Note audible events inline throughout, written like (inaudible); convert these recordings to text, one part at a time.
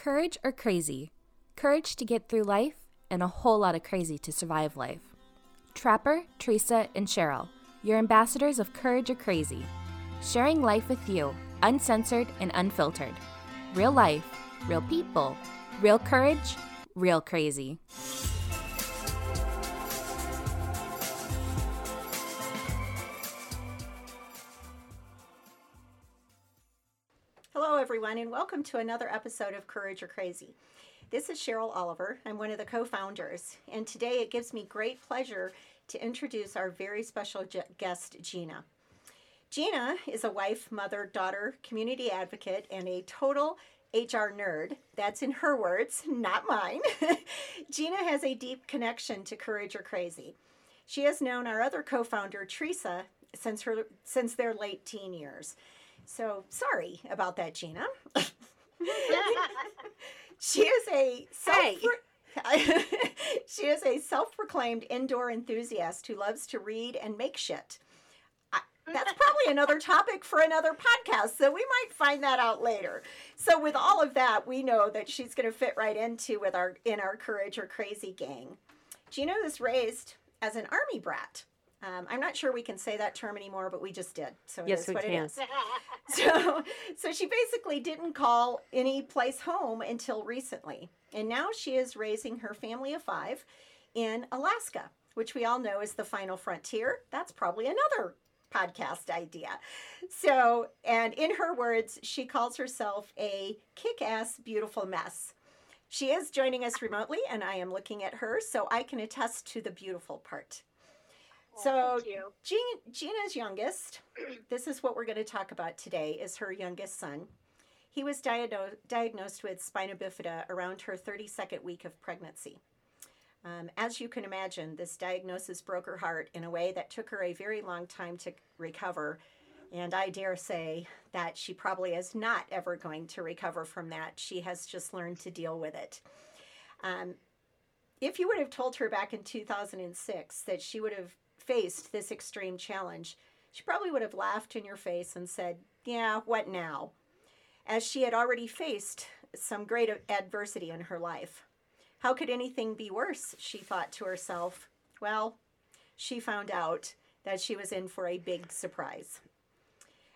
Courage or crazy? Courage to get through life, and a whole lot of crazy to survive life. Trapper, Theresa, and Cheryl, your ambassadors of Courage or Crazy. Sharing life with you, uncensored and unfiltered. Real life, real people, real courage, real crazy. Everyone, and welcome to another episode of Courage or Crazy. This is Cheryl Oliver. I'm one of the co founders, and today it gives me great pleasure to introduce our very special guest, Gina. Gina is a wife, mother, daughter, community advocate, and a total HR nerd. That's in her words, not mine. (laughs) Gina has a deep connection to Courage or Crazy. She has known our other co founder, Theresa, since, her, since their late teen years. So sorry about that, Gina. (laughs) she is a self Hey. (laughs) she is a self-proclaimed indoor enthusiast who loves to read and make shit. I, that's probably another topic for another podcast, so we might find that out later. So with all of that, we know that she's going to fit right into with our in our courage or crazy gang. Gina was raised as an army brat. Um, I'm not sure we can say that term anymore, but we just did. So it Yes, we what can. it is. (laughs) So, so she basically didn't call any place home until recently. And now she is raising her family of five in Alaska, which we all know is the final frontier. That's probably another podcast idea. So, and in her words, she calls herself a kick ass, beautiful mess. She is joining us remotely, and I am looking at her so I can attest to the beautiful part. So. Jean, Gina's youngest, (clears throat) this is what we're going to talk about today, is her youngest son. He was diagno- diagnosed with spina bifida around her 32nd week of pregnancy. Um, as you can imagine, this diagnosis broke her heart in a way that took her a very long time to recover. And I dare say that she probably is not ever going to recover from that. She has just learned to deal with it. Um, if you would have told her back in 2006 that she would have faced this extreme challenge, she probably would have laughed in your face and said, Yeah, what now? As she had already faced some great adversity in her life. How could anything be worse? She thought to herself. Well, she found out that she was in for a big surprise.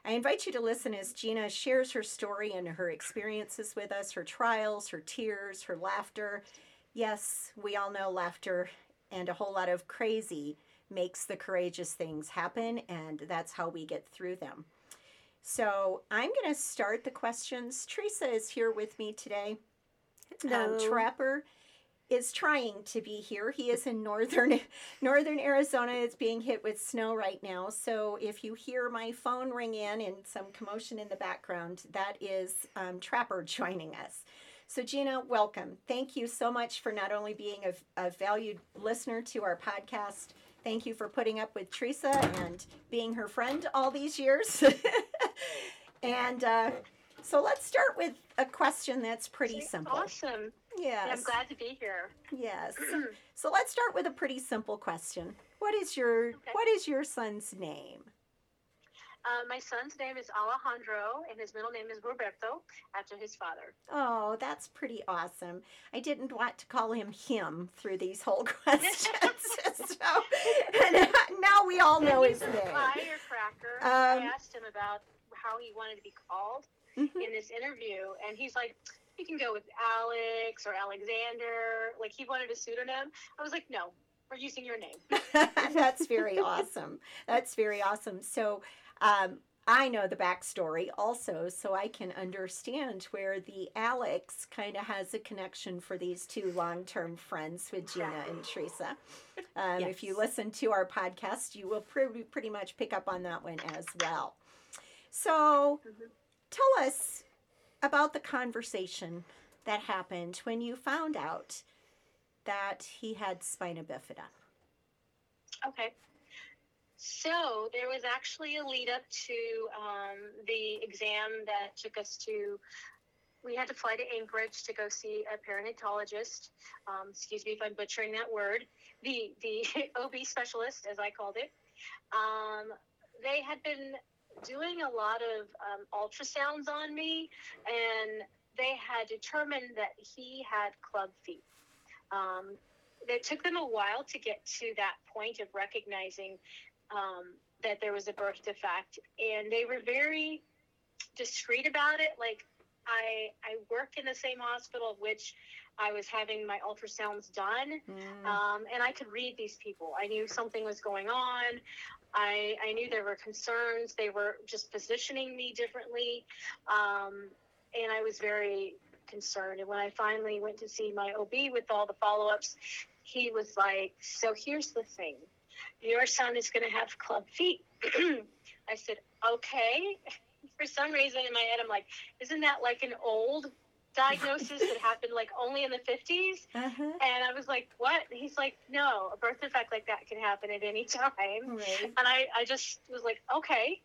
I invite you to listen as Gina shares her story and her experiences with us, her trials, her tears, her laughter. Yes, we all know laughter and a whole lot of crazy makes the courageous things happen, and that's how we get through them. So I'm going to start the questions. Theresa is here with me today. Um, Trapper is trying to be here. He is in northern (laughs) northern Arizona. It's being hit with snow right now. So if you hear my phone ring in and some commotion in the background, that is um, Trapper (laughs) joining us. So Gina, welcome. Thank you so much for not only being a, a valued listener to our podcast. Thank you for putting up with Theresa and being her friend all these years. (laughs) and uh, so let's start with a question that's pretty simple. Awesome. Yes. I'm glad to be here. Yes. (clears throat) so let's start with a pretty simple question. What is your what is your son's name? Uh, my son's name is Alejandro, and his middle name is Roberto, after his father. Oh, that's pretty awesome. I didn't want to call him him through these whole (laughs) questions. All know his name. Firecracker. Um, I asked him about how he wanted to be called Mhm. in this interview, and he's like, "You can go with Alex or Alexander." Like he wanted a pseudonym. I was like, "No, we're using your name." (laughs) That's very awesome. That's very awesome. So, um, I know the backstory also, so I can understand where the Alex kind of has a connection for these two long term friends with Gina and (laughs) Theresa. Um, If you listen to our podcast, you will pretty, pretty much pick up on that one as well. So, Mhm. tell us about the conversation that happened when you found out that he had spina bifida. Okay. So there was actually a lead up to um, the exam that took us to. We had to fly to Anchorage to go see a perinatologist. Um, excuse me if I'm butchering that word. The the (laughs) OB specialist, as I called it. Um, they had been doing a lot of um, ultrasounds on me, and they had determined that he had club feet. Um, it took them a while to get to that point of recognizing um, that there was a birth defect, and they were very discreet about it. Like I, I work in the same hospital which I was having my ultrasounds done, Mm. um, and I could read these people. I knew something was going on. I, I knew there were concerns. They were just positioning me differently, um, and I was very concerned. And when I finally went to see my OB with all the follow-ups, he was like, "So here's the thing, your son is going to have club feet." (clears throat) I said, "Okay." (laughs) For some reason in my head, I'm like, "Isn't that like an old diagnosis that (laughs) happened like only in the 50s?" Uh-huh. And I was like, what? And he's like, no, a birth defect like that can happen at any time. Right. And I, I just was like, okay.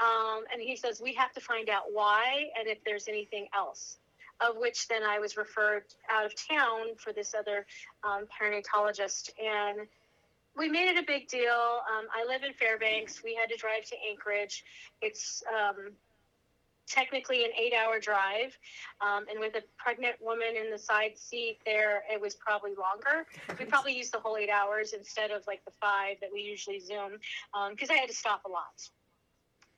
Um, and he says, we have to find out why and if there's anything else. Of which then I was referred out of town for this other um, perinatologist. And we made it a big deal. Um, I live in Fairbanks. We had to drive to Anchorage. It's um, technically an eight hour drive. Um, and with a pregnant woman in the side seat there, it was probably longer. We (laughs) probably used the whole eight hours instead of like the five that we usually Zoom because I had to stop a lot.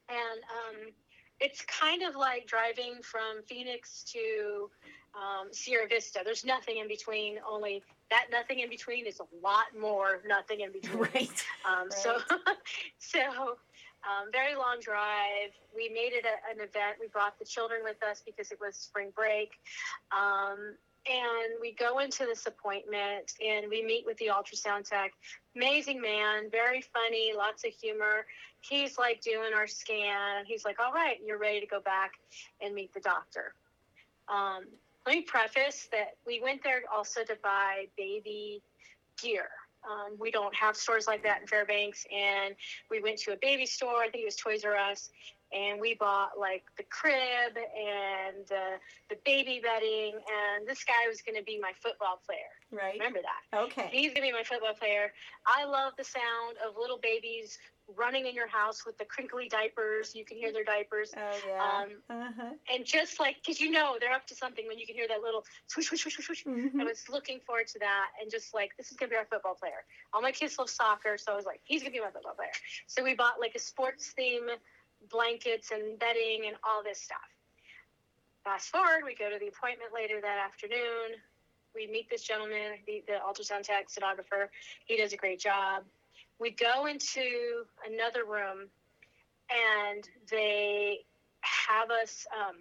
And um, it's kind of like driving from Phoenix to um, Sierra Vista. There's nothing in between, only that nothing in between is a lot more nothing in between. (laughs) Right. Um, So, (laughs) so um, very long drive. We made it a, an event. We brought the children with us because it was spring break. Um, and we go into this appointment and we meet with the ultrasound tech. Amazing man, very funny, lots of humor. He's like doing our scan. He's like, all right, you're ready to go back and meet the doctor. Um, let me preface that we went there also to buy baby gear. Um, we don't have stores like that in Fairbanks, and we went to a baby store. I think it was Toys R Us, and we bought like the crib and uh, the baby bedding. And this guy was going to be my football player. Right. Remember that? Okay. He's going to be my football player. I love the sound of little babies running in your house with the crinkly diapers. You can hear their diapers. Oh yeah. Um, uh-huh. and just like, because you know they're up to something when you can hear that little swoosh, swoosh, swoosh, swoosh. Mhm. I was looking forward to that and just like, this is going to be our football player. All my kids love soccer, so I was like, he's going to be my football player. So we bought like a sports theme, blankets and bedding and all this stuff. Fast forward, we go to the appointment later that afternoon. We meet this gentleman, the, the ultrasound tech sonographer. He does a great job. We go into another room and they have us um,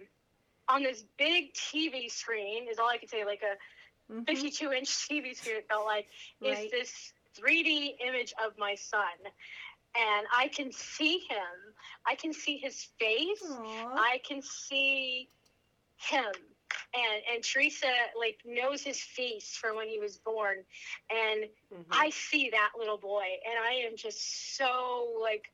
on this big TV screen, is all I can say, like a Mhm. 52 inch (laughs) TV screen, it felt like, is Right. this 3D image of my son. And I can see him. I can see his face. Aw. I can see him. And and Theresa like knows his face from when he was born. And Mhm. I see that little boy and I am just so like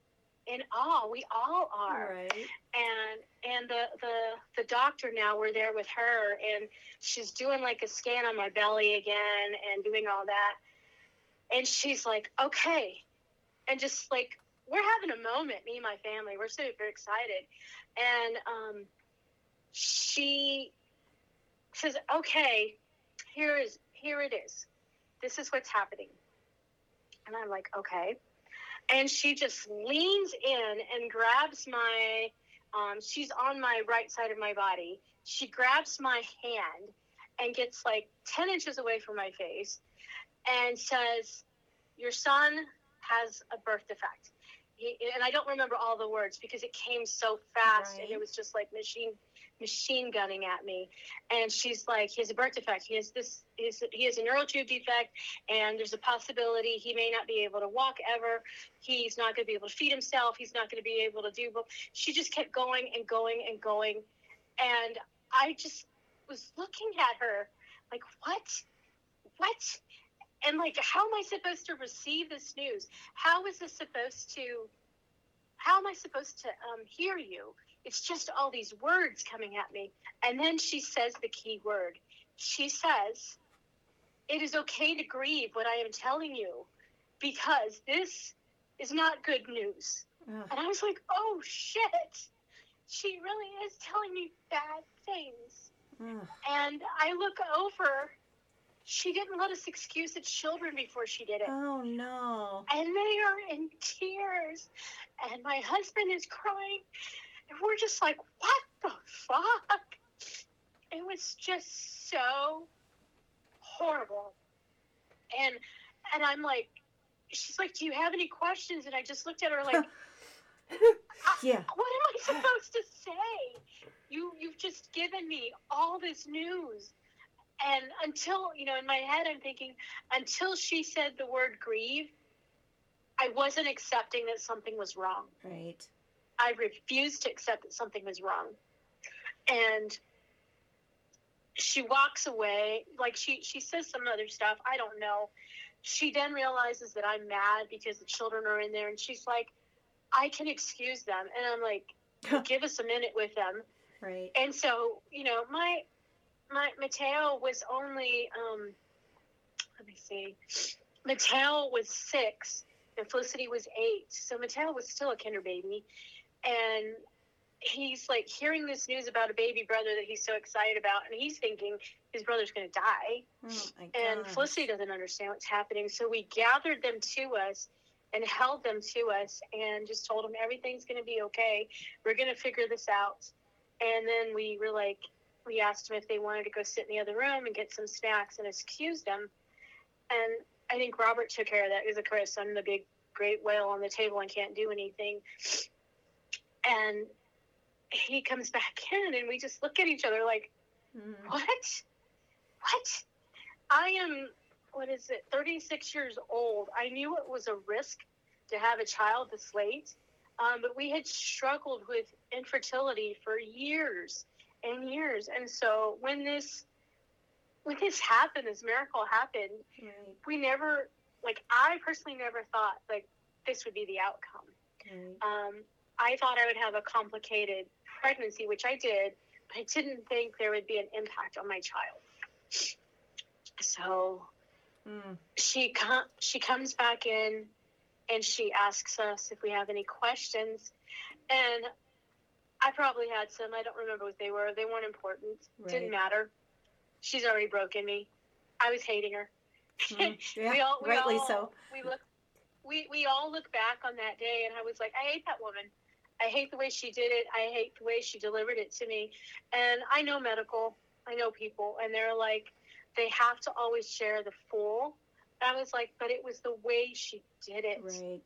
in awe. We all are Right. and and the the the doctor now we're there with her and she's doing like a scan on my belly again and doing all that and she's like okay and just like we're having a moment me and my family we're super excited and um she says okay here is here it is. This is what's happening. And i'm like okay. And she just leans in and grabs my um, she's on my right side of my body. She grabs my hand and gets like 10 inches away from my face and says your son has a birth defect. He, and i don't remember all the words because it came so fast and it was just like machine machine gunning at me. And she's like he has a birth defect. He has this he has, he has a neural tube defect and there's a possibility he may not be able to walk ever. He's not going to be able to feed himself. He's not going to be able to do but she just kept going and going and going. And i just was looking at her like what? What? And like how am i supposed to receive this news? How is this supposed to how am i supposed to um, hear you it's just all these words coming at me and then she says the key word she says it is okay to grieve what i am telling you because this is not good news Ugh. and I was like, oh shit. She really is telling me bad things. Ugh. And I look over, she didn't let us excuse the children before she did it. Oh no. And they are in tears. And my husband is crying. And we're just like, what the fuck? It was just so horrible. And and I'm like, she's like, Do you have any questions? And I just looked at her like, (laughs) Yeah. What am I supposed to say? You you've just given me all this news. And until you know, in my head I'm thinking, until she said the word grieve, I wasn't accepting that something was wrong. Right. I refused to accept that something was wrong. And she walks away, like she she says some other stuff, I don't know. She then realizes that I'm mad because the children are in there and she's like, I can excuse them. And I'm like, (laughs) give us a minute with them. Right. And so, you know, my my Mateo was only um let me see. Mateo was six and Felicity was eight. So Mateo was still a kinder baby. And he's like hearing this news about a baby brother that he's so excited about and he's thinking his brother's gonna die. Oh And. Felicity doesn't understand what's happening. So we gathered them to us and held them to us and just told them everything's going to be okay. We're going to figure this out. And then we were like, we asked them if they wanted to go sit in the other room and get some snacks and excused them. And I think Robert took care of that because, of course, I'm the big great whale on the table and can't do anything. And he comes back in and we just look at each other like, Mm. what? What? I am, what is it, 36 years old. I knew it was a risk to have a child this late, um, but we had struggled with infertility for years and years. And so when this, when this happened, this miracle happened, Right. we never, like, I personally never thought, like, this would be the outcome. Right. Um, I thought I would have a complicated pregnancy, which I did, but I didn't think there would be an impact on my child. So Mm. she com- she comes back in and she asks us if we have any questions, and I probably had some. I don't remember what they were. They weren't important. Right. Didn't matter. She's already broken me. I was hating her. Mm. (laughs) Yeah. we all, we rightly all, so. We look, we we all look back on that day, and I was like, I hate that woman. I hate the way she did it. I hate the way she delivered it to me. And I know medical. I know people, and they're like, they have to always share the full. And I was like, but it was the way she did it is Right.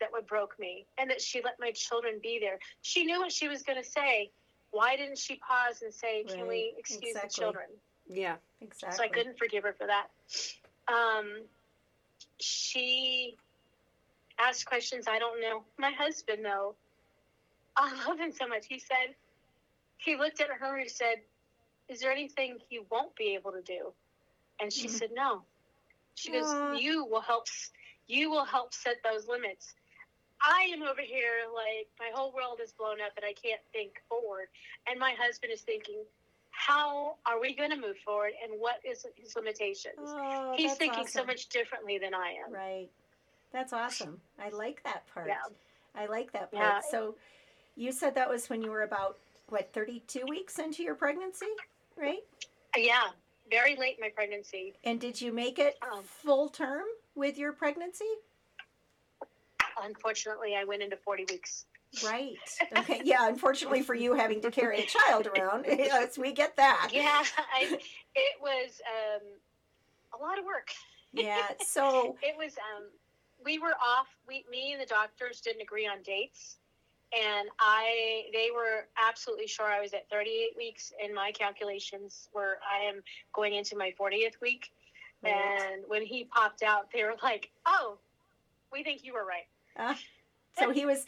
that what broke me, and that she let my children be there. She knew what she was going to say. Why didn't she pause and say, "Can we excuse exactly. the children"? Yeah. Exactly. So I couldn't forgive her for that. Um, she asked questions I don't know. My husband, though, (laughs) I love him so much. He said, he looked at her and he said, Is there anything you won't be able to do? And she Mhm. said, No. She goes, You will help. You will help set those limits. I am over here like my whole world is blown up and I can't think forward. And my husband is thinking, how are we going to move forward and what is his limitations? Oh, He's thinking so much differently than I am. Right. That's awesome. I like that part. Yeah. I like that part. Yeah. So you said that was when you were about what 32 weeks into your pregnancy, right? Yeah, very late in my pregnancy. And did you make it Um. full term with your pregnancy? Unfortunately, I went into 40 weeks. Right. Okay. Yeah. Unfortunately for you, having to carry a child around, (laughs) yes, we get that. Yeah, I, it was um, a lot of work. Yeah. (laughs) So It was, um, we were off, we, me and the doctors didn't agree on dates. And I, they were absolutely sure I was at 38 weeks, and my calculations were I am going into my 40th week. And when he popped out, they were like, "Oh, we think you were right." Uh, so he was.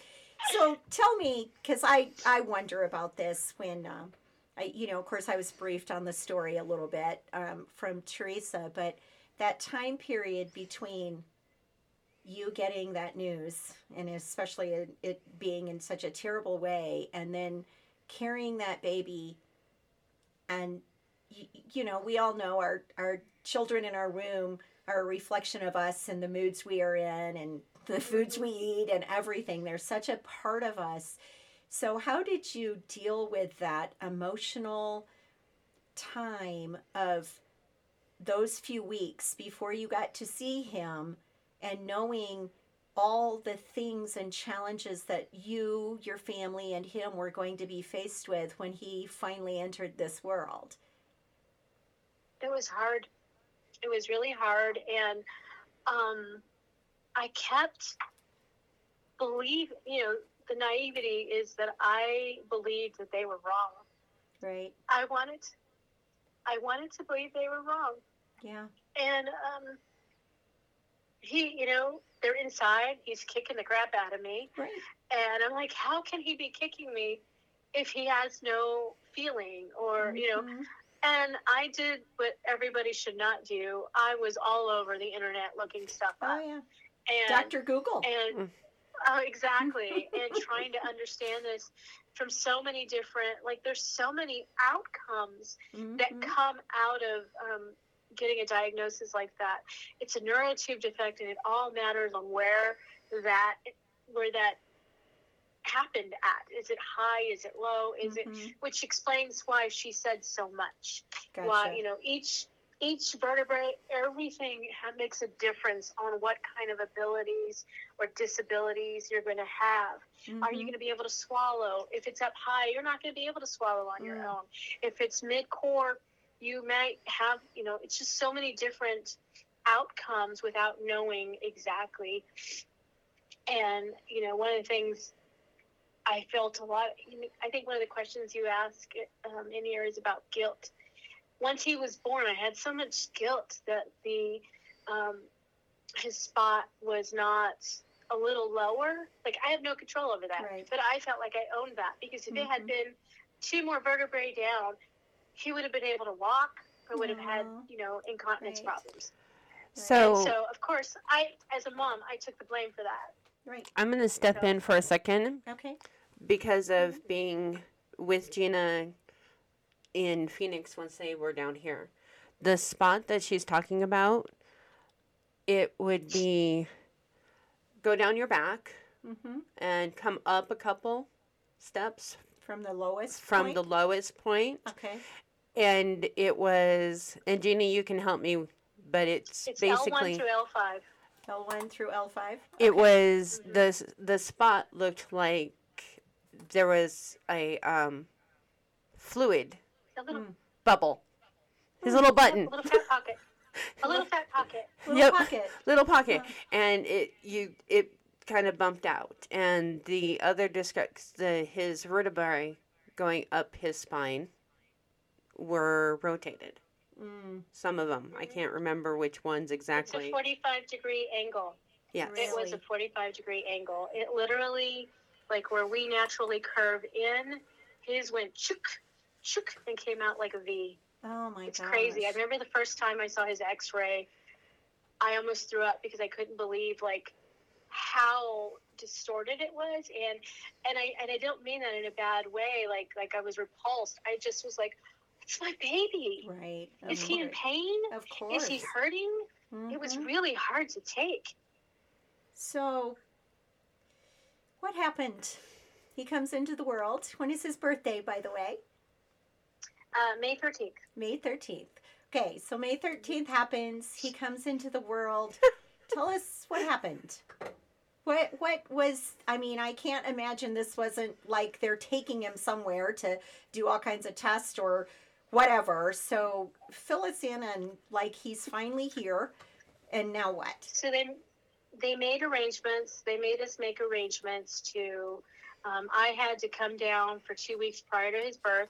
So tell me, because I I wonder about this when um, I you know of course I was briefed on the story a little bit um, from Theresa, but that time period between you getting that news and especially it, being in such a terrible way and then carrying that baby and you, you know we all know our our children in our room are a reflection of us and the moods we are in and the foods we mm-hmm. eat and everything. They're such a part of us. So how did you deal with that emotional time of those few weeks before you got to see him and knowing all the things and challenges that you, your family, and him were going to be faced with when he finally entered this world? It was hard. It was really hard. And um, I kept believe, you know, the naivety is that I believed that they were wrong. Right. I wanted, I wanted to believe they were wrong. Yeah. And um, he, you know, they're inside. He's kicking the crap out of me, Right. and I'm like, how can he be kicking me if he has no feeling or you know? Mhm. And I did what everybody should not do. I was all over the internet looking stuff Oh up, yeah. and Dr. Google. and oh, exactly, and trying to understand this from so many different, like, there's so many outcomes that Mhm. come out of um, getting a diagnosis like that. It's a neural tube defect, and it all matters on where that where that happened at. Is it high? Is it low? Is it Mhm. which explains why she said so much. Gotcha. Why you know each each vertebrae, everything makes a difference on what kind of abilities or disabilities you're going to have. Are you Mhm. going to be able to swallow? If it's up high, you're not going to be able to swallow on your Mm. own. If it's mid core, you might have, you know, it's just so many different outcomes without knowing exactly. And, you know, one of the things I felt a lot, I think one of the questions you ask um, in here is about guilt. Once he was born, I had so much guilt that the, um, his spot was not a little lower. Like I have no control over that, Right. but I felt like I owned that because if it had Mhm. been two more vertebrae down, he would have been able to walk or would have had, you know, incontinence Right. problems. So, And so of course, I, as a mom, I took the blame for that. Right. I'm going to step in for a second Okay. because of being with Gina in Phoenix once they were down here. The spot that she's talking about, it would be go down your back Mm-hmm. and come up a couple steps From the lowest. from the point? lowest point. Okay. And it was, and Gina, you can help me, but it's, It's basically. L1 through L5. L1 through L5. It was the s- the spot looked like there was a um, fluid A little, Mm. bubble. His Hmm. little a button, little fat pocket. (laughs) A little fat pocket. Little Yep. pocket. (laughs) little pocket, Huh. and it you it kind of bumped out, and the other disc the his vertebrae going up his spine were rotated. Mm, Some of them, I can't remember which ones exactly. It's a 45 degree angle. Yes. It was a 45 degree angle. It literally, like where we naturally curve in, his went chook, chook, and came out like a V. oh my god. It's gosh. crazy. I remember the first time I saw his x ray, I almost threw up because I couldn't believe like how distorted it was and and I and I don't mean that in a bad way like like I was repulsed. I just was like it's my baby. Right. Is of he in pain? Of course. Is he hurting? It was Mhm. really hard to take. So, what happened? He comes into the world. When is his birthday, by the way? Uh, May 13th. May 13th. Okay, so May 13th happens. He comes into the world. (laughs) Tell us what happened. What what was I mean, I can't imagine this wasn't like they're taking him somewhere to do all kinds of tests or whatever. So fill us in on like he's finally here and now what? So they they made arrangements. They made us make arrangements to. Um, I had to come down for two weeks prior to his birth.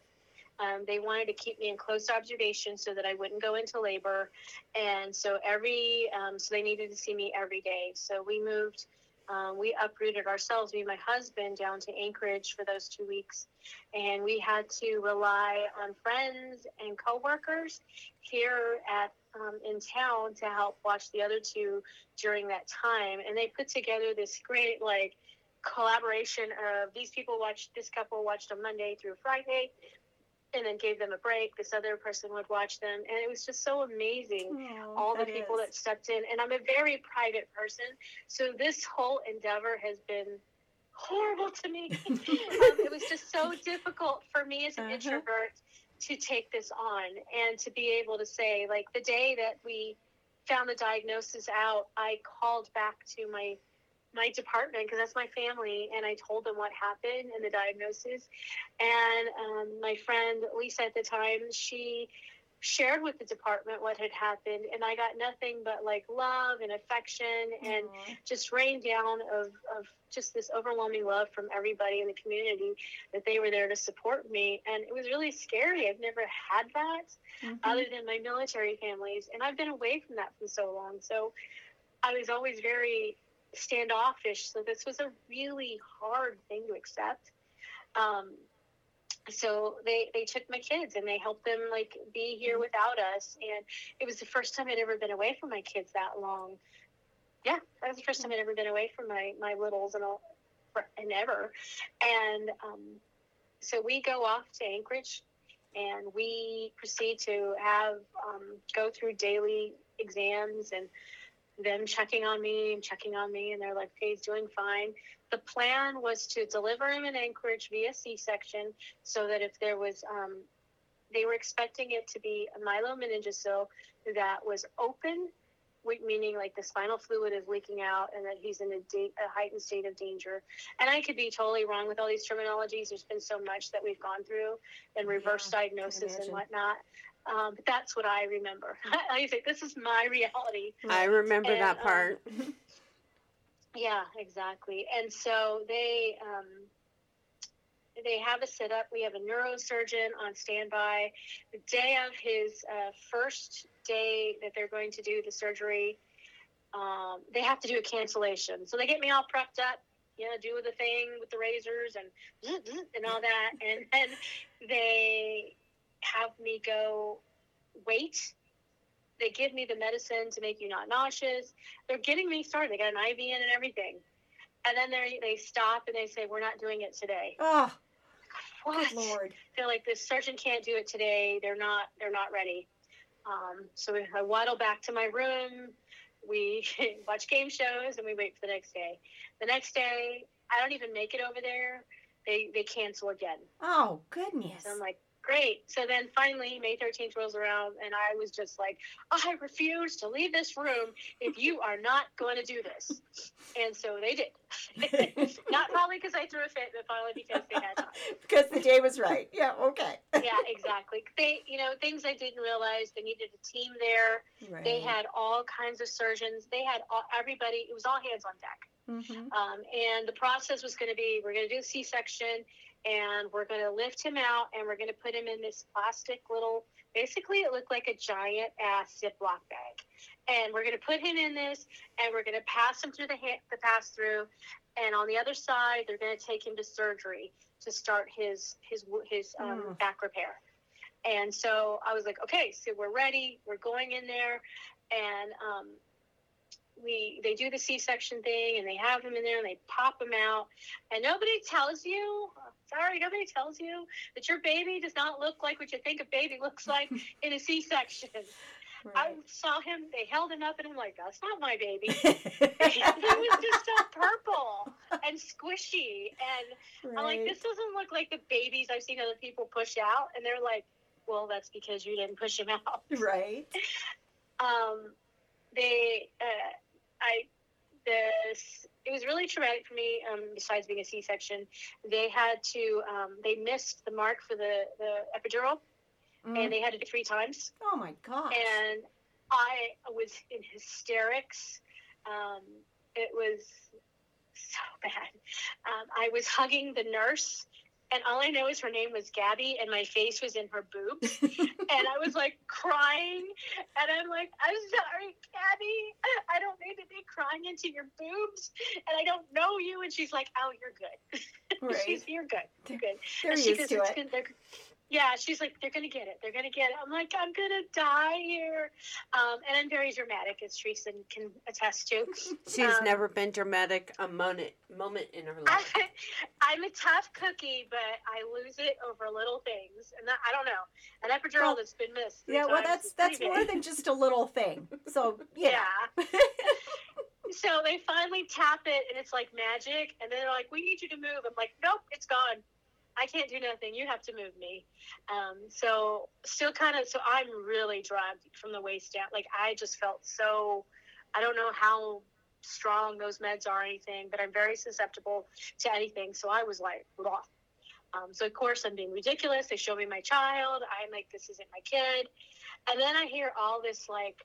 Um, they wanted to keep me in close observation so that I wouldn't go into labor, and so every um, so they needed to see me every day. So we moved. Um, we uprooted ourselves, me and my husband, down to Anchorage for those two weeks, and we had to rely on friends and coworkers here at um, in town to help watch the other two during that time. And they put together this great like collaboration of these people watched this couple watched on monday through friday and then gave them a break. This other person would watch them. And it was just so amazing all the people is. that stepped in. And i'm a very private person. So this whole endeavor has been horrible to me. (laughs) Um, it was just so difficult for me as an Uh-huh. introvert to take this on and to be able to say, like, the day that we found the diagnosis out, I called back to my my department because that's my family and i told them what happened and the diagnosis. And um, my friend lisa at the time she shared with the department what had happened and i got nothing but like love and affection and just rain down of, of just this overwhelming love from everybody in the community that they were there to support me. And it was really scary. I've never had that Mhm. other than my military families and i've been away from that for so long. So i was always very standoffish. So this was a really hard thing to accept. Um, so they they took my kids and they helped them like be here without us. And it was the first time i'd ever been away from my kids that long. Yeah that was the first time i'd ever been away from my my littles and all and ever. And um, so we go off to anchorage and we proceed to have um, go through daily exams and them checking on me and checking on me and they're like okay he's doing fine. The plan was to deliver him in anchorage via c-section so that if there was um, they were expecting it to be a myelomeningocele that was open meaning like the spinal fluid is leaking out and that he's in a, da- a heightened state of danger. And i could be totally wrong with all these terminologies. There's been so much that we've gone through and reverse Yeah, diagnosis and whatnot um, but that's what i remember (laughs) i say this is my reality I remember And, that um, part. (laughs) yeah, exactly. And so they um, they have a sit up. We have a neurosurgeon on standby. The day of his uh, first day that they're going to do the surgery, um, they have to do a cancellation. So they get me all prepped up. You know, do the thing with the razors and (laughs) and all that, and then they have me go wait. They give me the medicine to make you not nauseous they're getting me started. They got an IV in and everything. And then they they stop and they say, "We're not doing it today." Oh, What? good lord. They're like, "The surgeon can't do it today. They're not. They're not ready." Um, so I waddle back to my room. We (laughs) watch game shows and we wait for the next day. The next day, I don't even make it over there. They they cancel again. Oh, goodness. So I'm like, great. So then finally, May 13th rolls around, and I was just like, I refuse to leave this room if you (laughs) are not going to do this. And so they did. (laughs) not probably because I threw a fit, but probably because they had time. (laughs) because the day was right. Yeah, okay. Yeah, exactly. They, you know, things I didn't realize. They needed a team there. Right. They had all kinds of surgeons. They had all, everybody. It was all hands on deck. Mhm. Um, and the process was going to be we're going to do a C section and we're going to lift him out and we're going to put him in this plastic little, basically, it looked like a giant ass Ziploc bag. And we're going to put him in this and we're going to pass him through the, ha- the pass through. And on the other side, they're going to take him to surgery to start his, his, his um, Mm. back repair. And so I was like, okay, so we're ready. We're going in there. And um, we they do the C-section thing and they have him in there and they pop him out and nobody tells you sorry nobody tells you that your baby does not look like what you think a baby looks (laughs) like in a C-section. I saw him they held him up and I'm like that's not my baby. (laughs) he was just so purple and squishy and I'm like this doesn't look like the babies I've seen other people push out and they're like well that's because you didn't push him out. Right. (laughs) um, they, uh, I, this, it was really traumatic for me. Um, besides being a C-section, they had to, um, they missed the mark for the the epidural, Mm. and they had to do it three times. Oh my god And I was in hysterics. Um, it was so (laughs) bad. Um, I was hugging the nurse. And all I know is her name was Gabby, and my face was in her boobs (laughs) and I was like crying, and I'm like, I'm sorry, Gabby, I don't need to be crying into your boobs, and I don't know you. And she's like, Oh, you're good. (laughs) right. she's you're good, you're good. They're And she used to it. Yeah, she's like, they're gonna get it. They're gonna get it. I'm like, I'm gonna die here, um, and I'm very dramatic, as Theresa can attest to. (laughs) She's um, never been dramatic a moment moment in her life. (laughs) I'm a tough cookie, but I lose it over little things, and that, I don't know. An epidural Well, that's been missed. Yeah, well, that's that's more than just a little thing. So (laughs) yeah. Yeah. so they finally tap it, and it's like magic. And then they're like, "We need you to move." I'm like, "Nope, it's gone." I can't do nothing. You have to move me. Um, so still kind of, so I'm really drugged from the waist down. Like I just felt so, I don't know how strong those meds are or anything, but I'm very susceptible to anything. So I was like, Blah. Um, so of course I'm being ridiculous. They show me my child. I'm like, this isn't my kid. And then I hear all this like,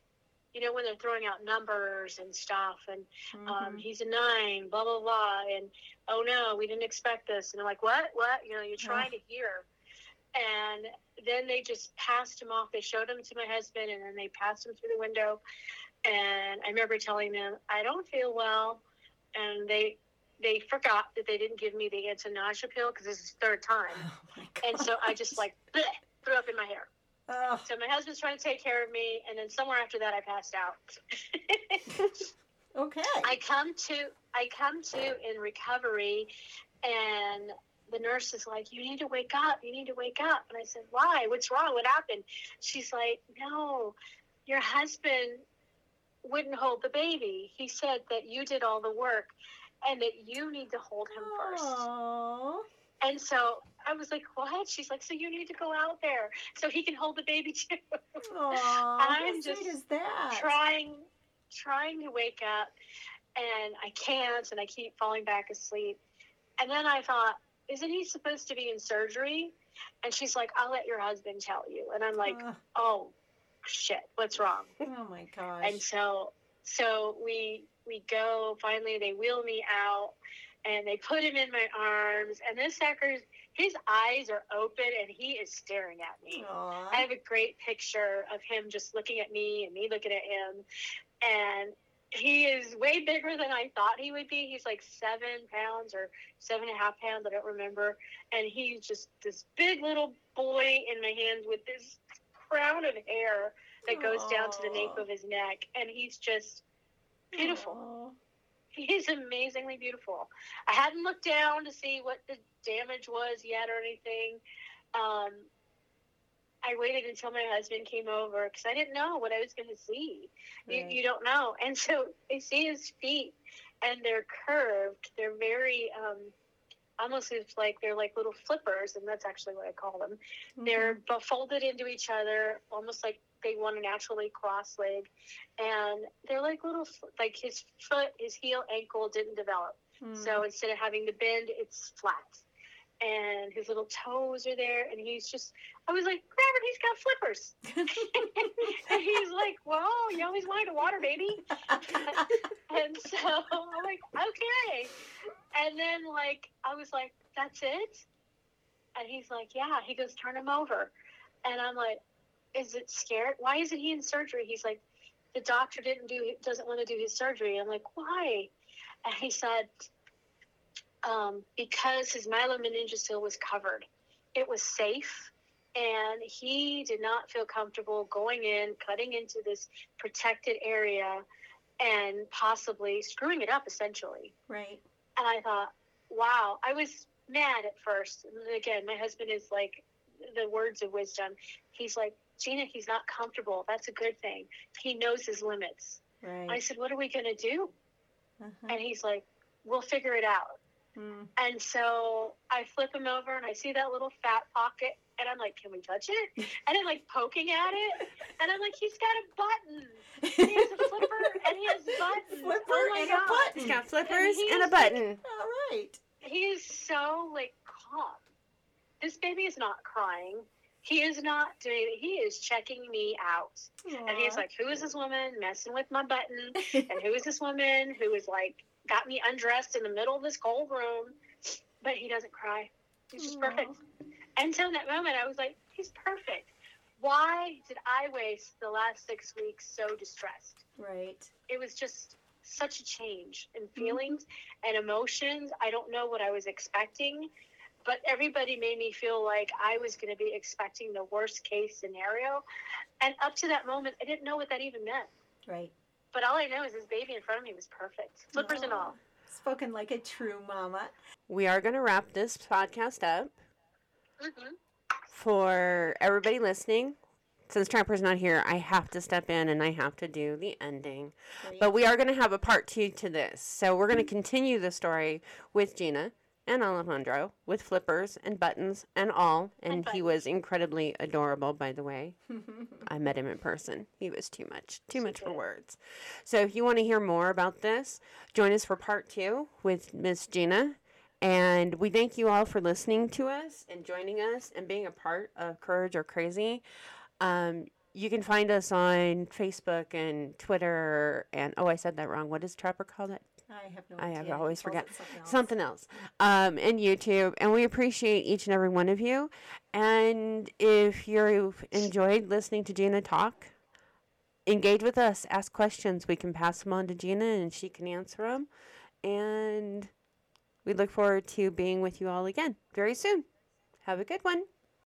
you know, when they're throwing out numbers and stuff, and um, Mhm. he's a nine, blah blah blah, and oh no, we didn't expect this, and I'm like, what, what? You know, you're trying to hear, and then they just passed him off. They showed him to my husband, and then they passed him through the window, and I remember telling them, I don't feel well, and they they forgot that they didn't give me the anti-nausea pill because this is the third time, (laughs) Oh and so I just like bleh, (laughs) threw up in my hair. Oh, So my husband's trying to take care of me, and then somewhere after that, I passed out. (laughs) okay. I come to I come to in recovery, and the nurse is like, "You need to wake up. You need to wake up." And I said, "Why? What's wrong? What happened?" She's like, "No, your husband wouldn't hold the baby. He said that you did all the work, and that you need to hold him first. And so I was like, "What?" She's like, "So you need to go out there so he can hold the baby too." Aw, I'm just is that? trying trying to wake up and I can't and I keep falling back asleep. And then I thought, isn't he supposed to be in surgery? And she's like, I'll let your husband tell you. And I'm like, Uh, oh shit, what's wrong? oh my gosh. And so so we we go finally they wheel me out and they put him in my arms and this sucker's his eyes are open and he is staring at me. Aw. I have a great picture of him just looking at me and me looking at him. And he is way bigger than I thought he would be. He's like seven pounds or seven and a half pounds, I don't remember. And he's just this big little boy in my hands with this crown of hair that goes down to the nape of his neck. And he's just beautiful. Aw. (laughs) He's amazingly beautiful. I hadn't looked down to see what the damage was yet or anything. Um, I waited until my husband came over because I didn't know what I was going to see. You, Right. you don't know. And so I see his feet, and they're curved. They're very, um, almost as like they're like little flippers, and that's actually what I call them. They're Mm-hmm. bu- folded into each other, almost like they want to naturally cross leg, and they're like little, like his foot, his heel, ankle didn't develop. Mhm. So instead of having to bend, it's flat, and his little toes are there, and he's just. I was like, Robert, he's got flippers, (laughs) and he's like, Well, you always wanted a water baby, (laughs) and so I'm like, okay, and then like I was like, that's it, and he's like, yeah. He goes, turn him over, and I'm like, is it scared? Why isn't he in surgery? He's like, the doctor didn't do doesn't want to do his surgery. I'm like, why? And he said, um, because his myelomeningocele was covered, it was safe, and he did not feel comfortable going in, cutting into this protected area, and possibly screwing it up essentially. right. And I thought, wow, I was mad at first. And again, my husband is like the words of wisdom. He's like, Gina, he's not comfortable. That's a good thing. He knows his limits. Right. I said, what are we going to do? Uh-huh. And he's like, we'll figure it out. Mm. And so I flip him over and I see that little fat pocket. And I'm like, can we touch it? (laughs) And I'm like poking at it. And I'm like, he's got a button. He has a flipper and he has buttons. (laughs) Flipper oh my and a God. button. He's got flippers he and a is- button. All right. he is so like calm. This baby is not crying. He is not doing. He is checking me out, and he's like, "Who is this woman messing with my button? (laughs) And who is this woman who is like got me undressed in the middle of this cold room?" But he doesn't cry. He's just Aw. perfect. And so in that moment, I was like, "He's perfect." Why did I waste the last six weeks so distressed? Right. it was just such a change in mm-hmm. feelings and emotions. I don't know what I was expecting, but everybody made me feel like I was going to be expecting the worst case scenario. And up to that moment, I didn't know what that even meant. Right. But all I know is this baby in front of me was perfect, flippers and all. Spoken like a true mama. We are going to wrap this podcast up hmm for everybody listening. Since Trapper's not here, I have to step in and I have to do the ending. Great. But we are going to have a part two to this. So we're going to continue the story with Gina and Alejandro with flippers and buttons and all. And, And he was incredibly adorable, by the way. (laughs) I met him in person. He was too much, too much for words. So if you want to hear more about this, join us for part two with Miss Gina. And we thank you all for listening to us and joining us and being a part of Courage or Crazy. Um, you can find us on Facebook and Twitter and oh, I said that wrong. What is Trapper called? It I have no I idea. have always forget something else. something else. Um, and YouTube, and we appreciate each and every one of you. And if you've enjoyed listening to Gina talk, engage with us, ask questions. We can pass them on to Gina, and she can answer them. And we look forward to being with you all again very soon. Have a good one.